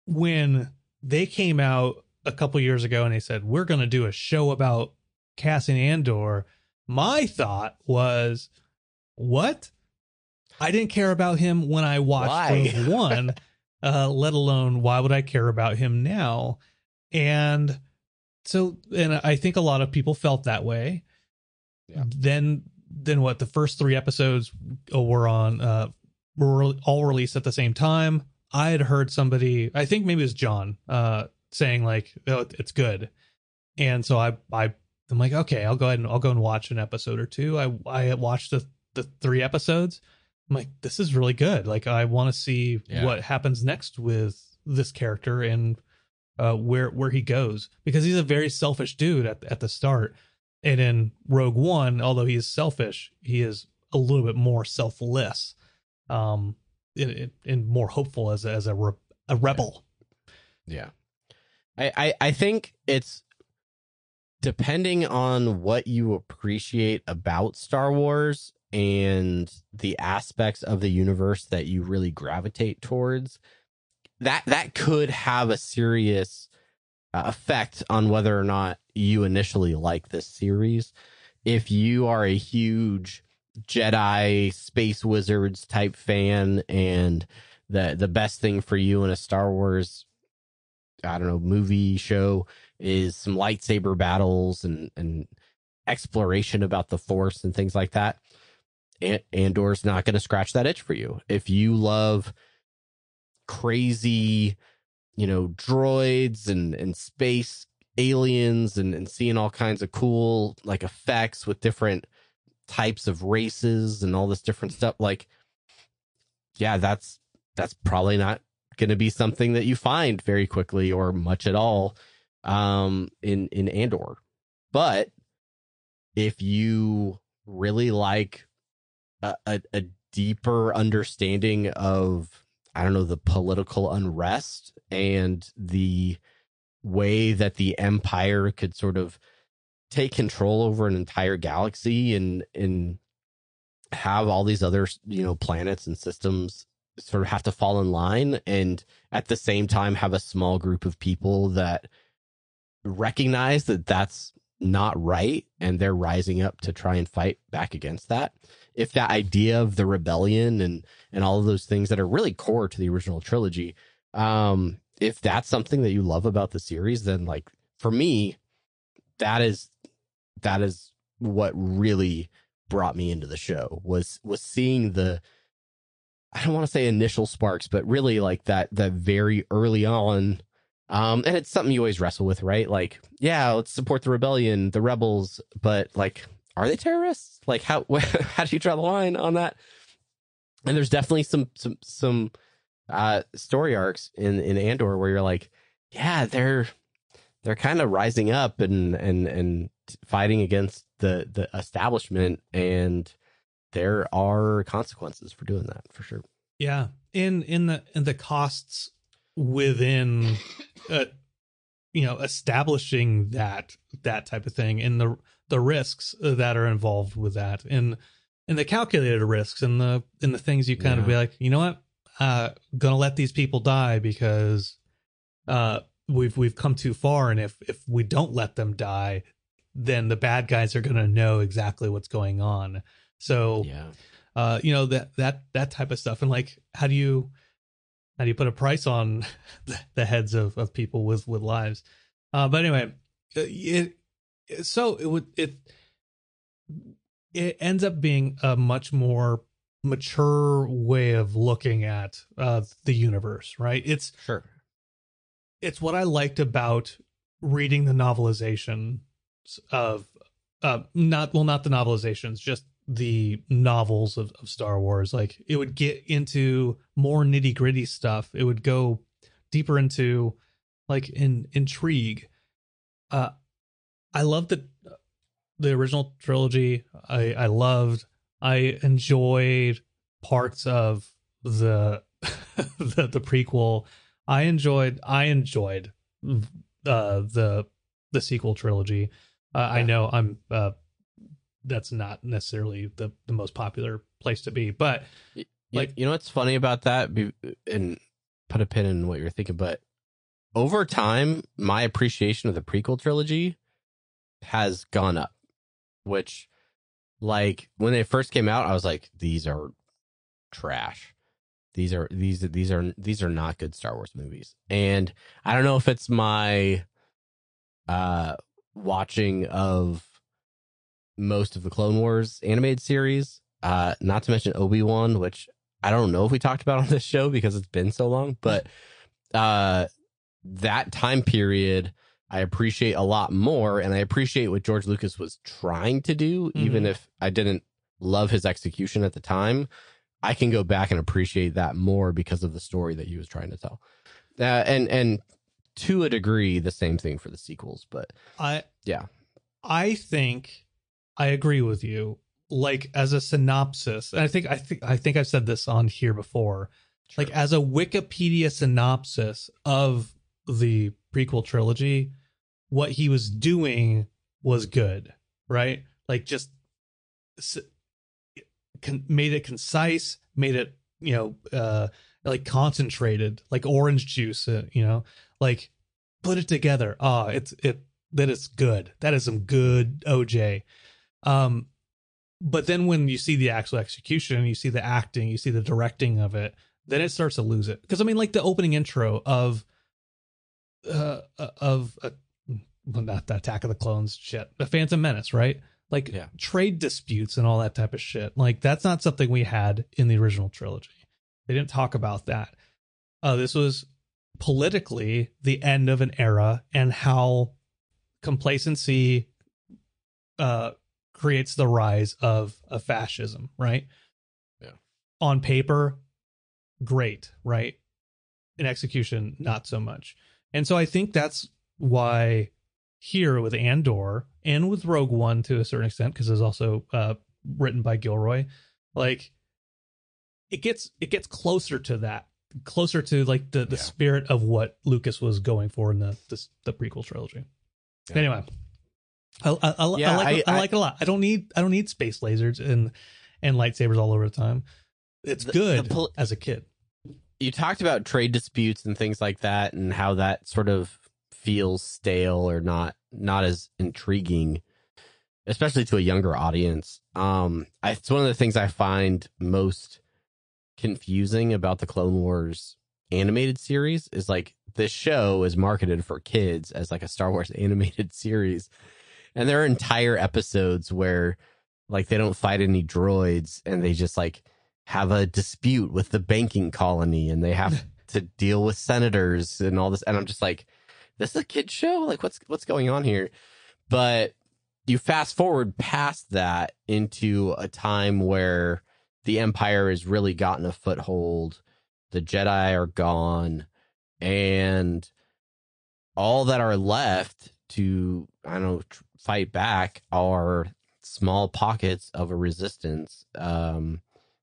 when they came out a couple years ago and they said we're going to do a show about Cassian Andor, my thought was, what? I didn't care about him when I watched Rogue One, uh, let alone why would I care about him now? And so, and I think a lot of people felt that way. Yeah. Then, then what? The first three episodes were on, uh, were all released at the same time. I had heard somebody, I think maybe it was John, uh, saying like, "Oh, it's good," and so I, I, I'm like, okay, I'll go ahead and I'll go and watch an episode or two. I, I watched the the three episodes. I'm like, this is really good. Like, I want to see Yeah. what happens next with this character and uh, where where he goes because he's a very selfish dude at at the start. And in Rogue One, although he is selfish, he is a little bit more selfless, um, and, and- more hopeful as a, as a re- a rebel. Yeah. I, I, I think it's depending on what you appreciate about Star Wars and the aspects of the universe that you really gravitate towards, that that could have a serious uh, effect on whether or not you initially like this series. If you are a huge Jedi space wizards type fan and the the best thing for you in a Star Wars I don't know, movie show is some lightsaber battles and and exploration about the force and things like that. And Andor's not going to scratch that itch for you. If you love crazy, you know, droids and and space aliens and and seeing all kinds of cool like effects with different types of races and all this different stuff like yeah, that's that's probably not going to be something that you find very quickly or much at all um in in Andor. But if you really like a, a, a deeper understanding of I don't know the political unrest and the way that the empire could sort of take control over an entire galaxy and and have all these other you know planets and systems sort of have to fall in line and at the same time have a small group of people that recognize that that's not right and they're rising up to try and fight back against that. If that idea of the rebellion and and all of those things that are really core to the original trilogy um if that's something that you love about the series then like for me that is that is what really brought me into the show was was seeing the I don't want to say initial sparks, but really like that that very early on. Um, and it's something you always wrestle with, right? Like, yeah, let's support the rebellion, the rebels, but like, are they terrorists? Like, how how do you draw the line on that? And there's definitely some some some uh story arcs in in Andor where you're like, yeah, they're they're kind of rising up and and and fighting against the the establishment and there are consequences for doing that for sure. Yeah, in in the in the costs within, uh, you know, establishing that that type of thing, and the the risks that are involved with that, and and the calculated risks, and the and the things you kind of be like, you know what, uh, gonna let these people die because, uh, we've we've come too far, and if if we don't let them die, then the bad guys are gonna know exactly what's going on. So Yeah. uh, you know that that that type of stuff. And like, how do you how do you put a price on the heads of of people with with lives? Uh, but anyway, uh, it, it so it would it it ends up being a much more mature way of looking at uh, the universe, right? It's Sure. it's what I liked about reading the novelization of uh not well not the novelizations just the novels of, of Star Wars like it would get into more nitty gritty stuff it would go deeper into like in intrigue uh I love the the original trilogy I I loved I enjoyed parts of the the, the prequel. I enjoyed I enjoyed uh, the the sequel trilogy. Uh, I know I'm uh, that's not necessarily the the most popular place to be, but like Like- you know what's funny about that? And put a pin in what you're thinking but over time my appreciation of the prequel trilogy has gone up which like when they first came out i was like these are trash. These are these these are these are not good star wars movies. And i don't know if it's my uh watching of most of the clone wars animated series uh not to mention obi-wan which I don't know if we talked about on this show because it's been so long, but uh that time period I appreciate a lot more and I appreciate what George Lucas was trying to do even Mhm. if I didn't love his execution at the time. I can go back and appreciate that more because of the story that he was trying to tell. Uh, and and to a degree the same thing for the sequels, but I Yeah. I think I agree with you. Like as a synopsis, and I think I think I think I've said this on here before. Like as a Wikipedia synopsis of the prequel trilogy, what he was doing was good, right? Like just made it concise, made it you know uh like concentrated, like orange juice, uh, you know, like put it together. Ah, it's it that is good. That is some good OJ. Um, but then when you see the actual execution, you see the acting, you see the directing of it, then it starts to lose it. Because I mean, like the opening intro of, uh, of uh, well, not the Attack of the Clones shit, the Phantom Menace, right? Like Yeah. trade disputes and all that type of shit. Like that's not something we had in the original trilogy. They didn't talk about that. Uh, this was politically the end of an era and how complacency uh creates the rise of a fascism right Yeah. on paper great right in execution not so much and so i think that's why here with andor and with rogue one to a certain extent because it's also uh written by gilroy like it gets it gets closer to that closer to like the the Yeah. spirit of what lucas was going for in the the, the prequel trilogy Yeah. anyway I, I, I, Yeah, I like I, I- like it a lot. I don't need I don't need space lasers and and lightsabers all over the time. It's The- good the pol- as a kid. You talked about trade disputes and things like that and how that sort of feels stale or not not as intriguing especially to a younger audience. Um I, it's one of the things i find most confusing about the clone wars animated series is like this show is marketed for kids as like a star wars animated series. And there are entire episodes where like they don't fight any droids and they just like have a dispute with the banking colony and they have to deal with senators and all this. And I'm just like this is a kid show? Like what's what's going on here? But you fast forward past that into a time where the empire has really gotten a foothold. The jedi are gone. And all that are left to i don't know fight back are small pockets of a resistance. Um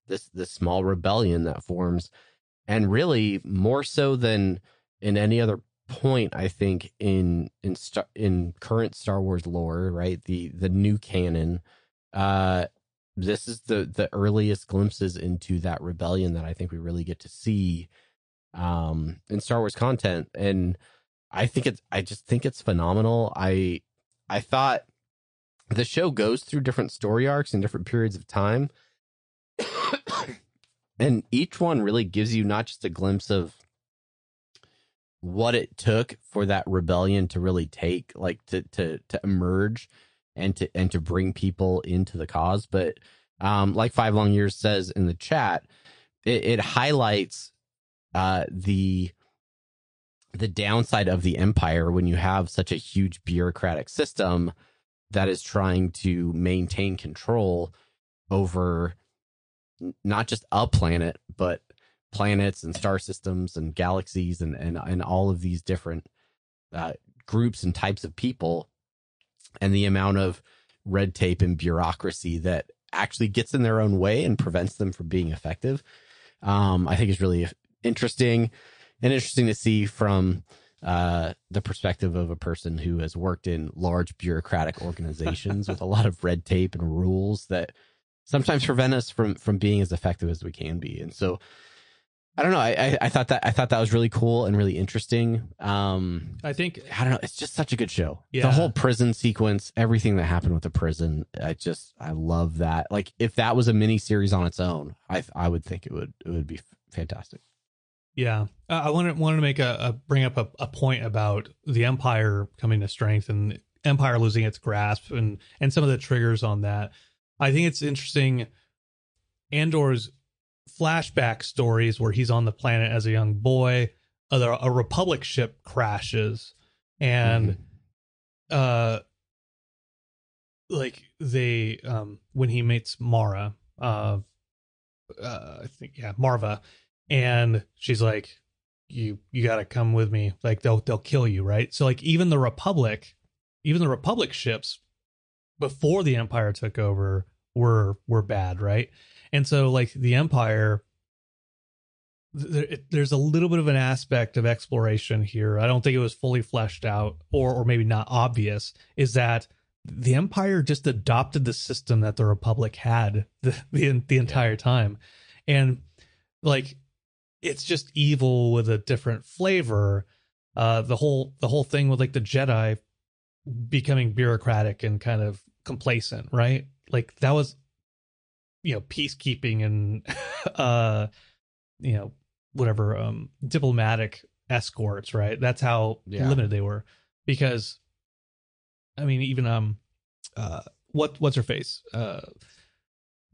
this this small rebellion that forms and really more so than in any other point i think in in star, in current star wars lore right? The the new canon uh this is the the earliest glimpses into that rebellion that i think we really get to see um in star wars content and i think it's i just think it's phenomenal. I i thought the show goes through different story arcs in different periods of time and each one really gives you not just a glimpse of what it took for that rebellion to really take like to to to emerge and to and to bring people into the cause. But um like five long years says in the chat it, it highlights uh the the downside of the empire when you have such a huge bureaucratic system that is trying to maintain control over not just a planet, but planets and star systems and galaxies and and, and all of these different uh, groups and types of people, and the amount of red tape and bureaucracy that actually gets in their own way and prevents them from being effective. Um, I think is really interesting and interesting to see from uh, the perspective of a person who has worked in large bureaucratic organizations with a lot of red tape and rules that sometimes prevent us from from being as effective as we can be. And so I don't know. I, I, I thought that I thought that was really cool and really interesting. Um, I think I don't know. It's just such a good show. Yeah. The whole prison sequence, everything that happened with the prison, I just I love that. Like if that was a mini series on its own, I I would think it would it would be fantastic. Yeah, uh, I wanted wanted to make a, a bring up a, a point about the Empire coming to strength and Empire losing its grasp and and some of the triggers on that. I think it's interesting. Andor's flashback stories where he's on the planet as a young boy, a, a Republic ship crashes, and uh, like they um when he meets Mara, uh, uh I think yeah Maarva, and she's like, you you got to come with me, like they'll they'll kill you, right? So like even the Republic, even the Republic ships before the Empire took over were were bad, right? And so like the Empire there, it, there's a little bit of an aspect of exploration here. I don't think it was fully fleshed out or or maybe not obvious is that the Empire just adopted the system that the Republic had the the, the entire time. And like it's just evil with a different flavor. Uh the whole the whole thing with like the Jedi becoming bureaucratic and kind of complacent, right? Like that was you know peacekeeping and uh you know whatever um diplomatic escorts, right? That's how Yeah. limited they were because I mean even um uh what what's her face? Uh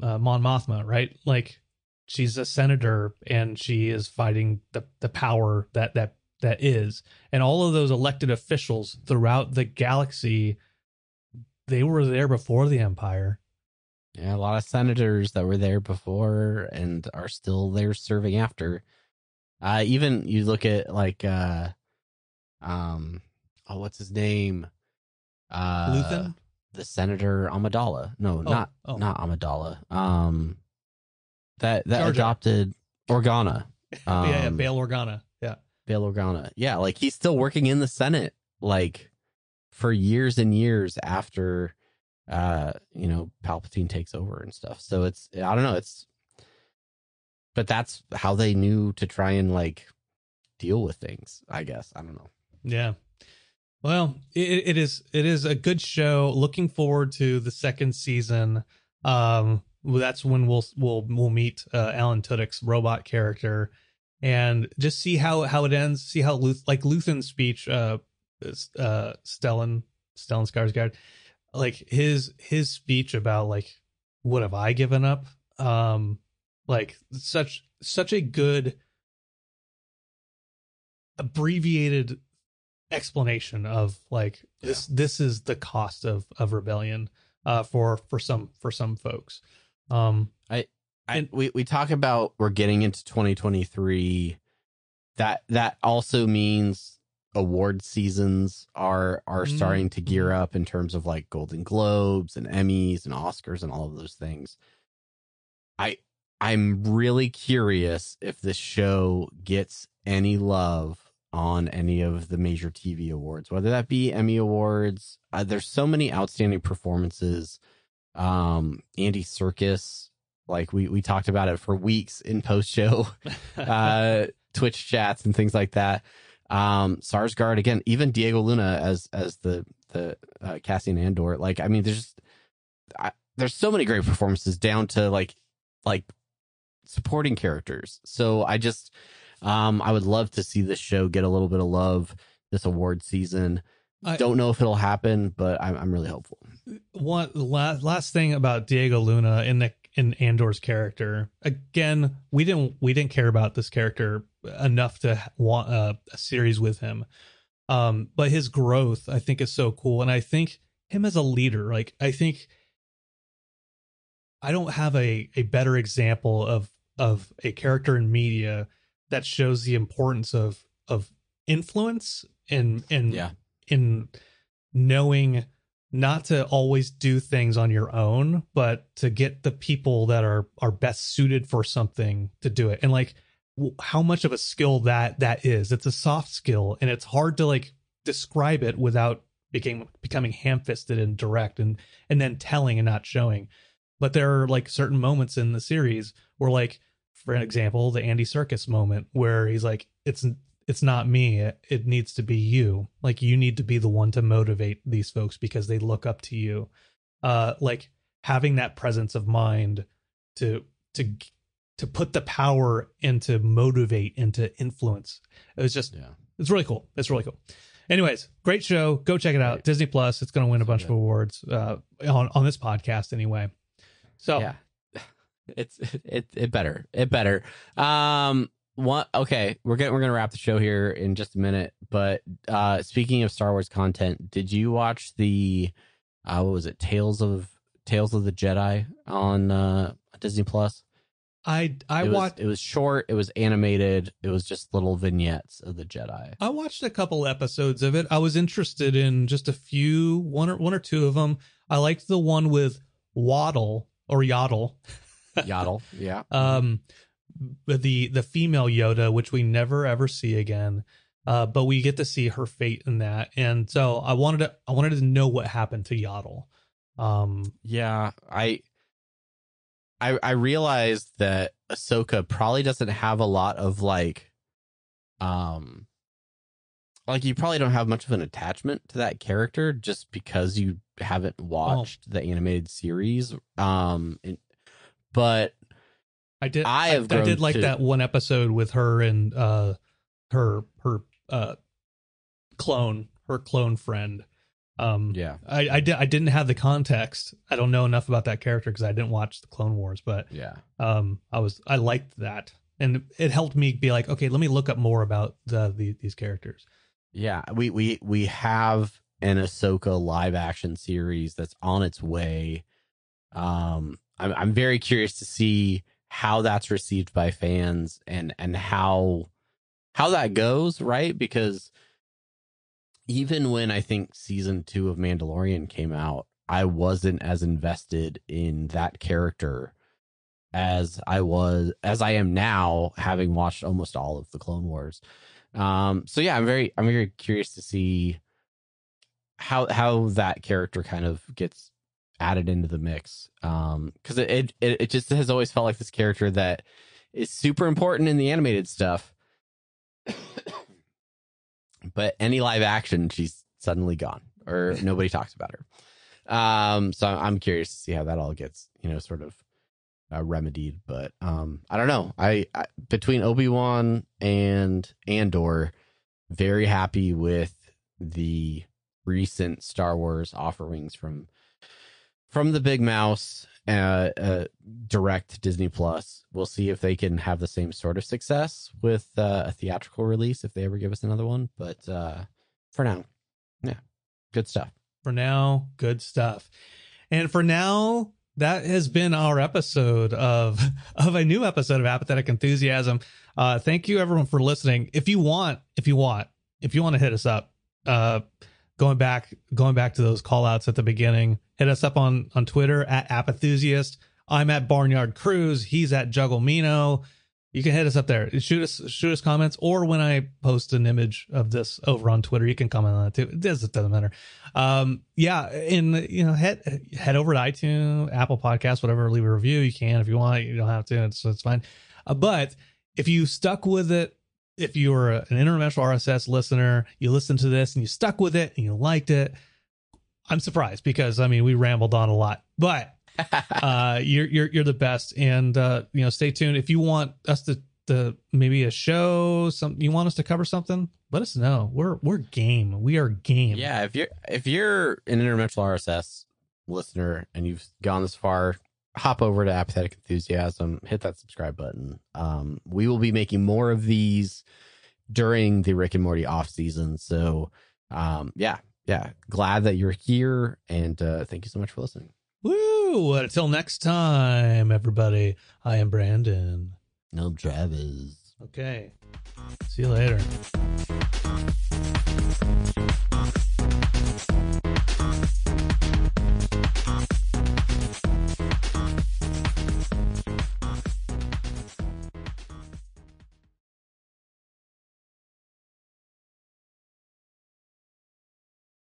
uh Mon Mothma, right? Like she's a senator and she is fighting the the power that that that is and all of those elected officials throughout the galaxy they were there before the empire Yeah, a lot of senators that were there before and are still there serving after. Uh, even you look at like uh, um, oh, what's his name? Uh, Luthen? the senator Amidala. No, Oh, not oh. not Amidala. Um, that that Jar. adopted Organa. Um, yeah, yeah Bail Organa yeah Bail Organa. Yeah, like he's still working in the Senate, like for years and years after, uh, you know, Palpatine takes over and stuff. So it's I don't know, it's, but that's how they knew to try and like deal with things. I guess I don't know. Yeah. Well, it, it is it is a good show. Looking forward to the second season. Um, that's when we'll we'll we'll meet uh, Alan Tudyk's robot character, and just see how how it ends. See how Luth like Luthen's speech. Uh, uh, Stellan Stellan Skarsgård, like his his speech about like what have I given up? Um, like such such a good abbreviated explanation of like this this is the cost of of rebellion uh for for some for some folks um I we we talk about we're getting into 2023. That that also means award seasons are are Mm. starting to gear up in terms of like Golden Globes and Emmys and Oscars and all of those things. I I'm really curious if this show gets any love on any of the major TV awards, whether that be Emmy awards. Uh, there's so many outstanding performances. Um, Andy Serkis, like we we talked about it for weeks in post show uh, Twitch chats and things like that. Um, Sarsgaard again, even Diego Luna as as the the uh, Cassian Andor. Like, I mean, there's just I, there's so many great performances down to like like supporting characters. So I just um I would love to see this show get a little bit of love this award season. I- Don't know if it'll happen, but I'm I'm really hopeful. one last last thing about Diego Luna in the in Andor's character. Again, we didn't we didn't care about this character enough to want a, a series with him. Um, but his growth, I think, is so cool, and I think him as a leader, like I think, I don't have a a better example of of a character in media that shows the importance of of influence and and Yeah. in knowing not to always do things on your own, but to get the people that are are best suited for something to do it. And like how much of a skill that that is. It's a soft skill and it's hard to like describe it without became becoming ham-fisted and direct and and then telling and not showing. But there are like certain moments in the series where like for an example, the Andy Serkis moment where he's like it's it's not me it, it needs to be you like you need to be the one to motivate these folks because they look up to you uh like having that presence of mind to to to put the power into motivate into influence it was just Yeah. it's really cool it's really cool anyways great show go check it out Right. disney plus it's going to win a bunch of awards uh on on this podcast anyway so Yeah. It's it it better. It better. Um one okay, we're gonna we're gonna wrap the show here in just a minute. But uh speaking of Star Wars content, did you watch the uh what was it, Tales of Tales of the Jedi on uh Disney Plus? i i it was, watched it was short, it was animated, it was just little vignettes of the Jedi. I watched a couple episodes of it. I was interested in just a few, one or one or two of them. I liked the one with Waddle or Yaddle, Yaddle, yeah. um, the the female Yoda, which we never ever see again. Uh, but we get to see her fate in that, and so I wanted to I wanted to know what happened to Yaddle. Um, Yeah, I I I realized that Ahsoka probably doesn't have a lot of like um like you probably don't have much of an attachment to that character just because you haven't watched the animated series. Um and- but I did. I have I, grown did like that one episode with her and uh, her her uh, clone, her clone friend. Um, yeah, I I, did, I didn't have the context. I don't know enough about that character because I didn't watch the Clone Wars, but yeah. um, I was I liked that, and it helped me be like, okay, let me look up more about the, the these characters. Yeah, we we we have an Ahsoka live action series that's on its way. Um, I'm I'm very curious to see how that's received by fans and and how how that goes, right? Because even when I think season two of Mandalorian came out, I wasn't as invested in that character as I was as I am now, having watched almost all of the Clone Wars. Um, so yeah, I'm very I'm very curious to see how how that character kind of gets added into the mix. Um, because it, it it just has always felt like this character that is super important in the animated stuff. but any live action, she's suddenly gone or nobody talks about her. Um, so I'm curious to see how that all gets, you know, sort of uh, remedied. But um, I don't know. I, I between Obi Wan and Andor, very happy with the recent Star Wars offerings from from the Big Mouse uh, uh, direct Disney Plus. We'll see if they can have the same sort of success with uh, a theatrical release if they ever give us another one. But uh, for now, yeah, good stuff. For now, good stuff. And for now, that has been our episode of of a new episode of Apathetic Enthusiasm. Uh, thank you everyone for listening. If you want, if you want, if you want to hit us up, uh, going back going back to those call outs at the beginning, hit us up on on Twitter at Apathusiast. I'm at Barnyard Cruise. He's at Jugglemino. You can hit us up there. Shoot us shoot us comments, or when I post an image of this over on Twitter, you can comment on that too. It doesn't, doesn't matter. Um, yeah, and you know, head head over to iTunes, Apple Podcasts, whatever. Leave a review. You can if you want. You don't have to. It's it's fine. Uh, but if you stuck with it, if you were an international RSS listener, you listened to this and you stuck with it and you liked it, I'm surprised because I mean we rambled on a lot, but uh, you're you're you're the best, and uh, you know, stay tuned. If you want us to, to maybe a show, some you want us to cover something, let us know. We're we're game. We are game. Yeah, if you're if you're an interdimensional RSS listener and you've gone this far, hop over to apathetic enthusiasm hit that subscribe button. Um, we will be making more of these during the rick and morty off season. So um, yeah yeah. Glad that you're here and uh, thank you so much for listening. Woo! Until next time everybody. I am brandon. No i'm travis. Okay. See you later.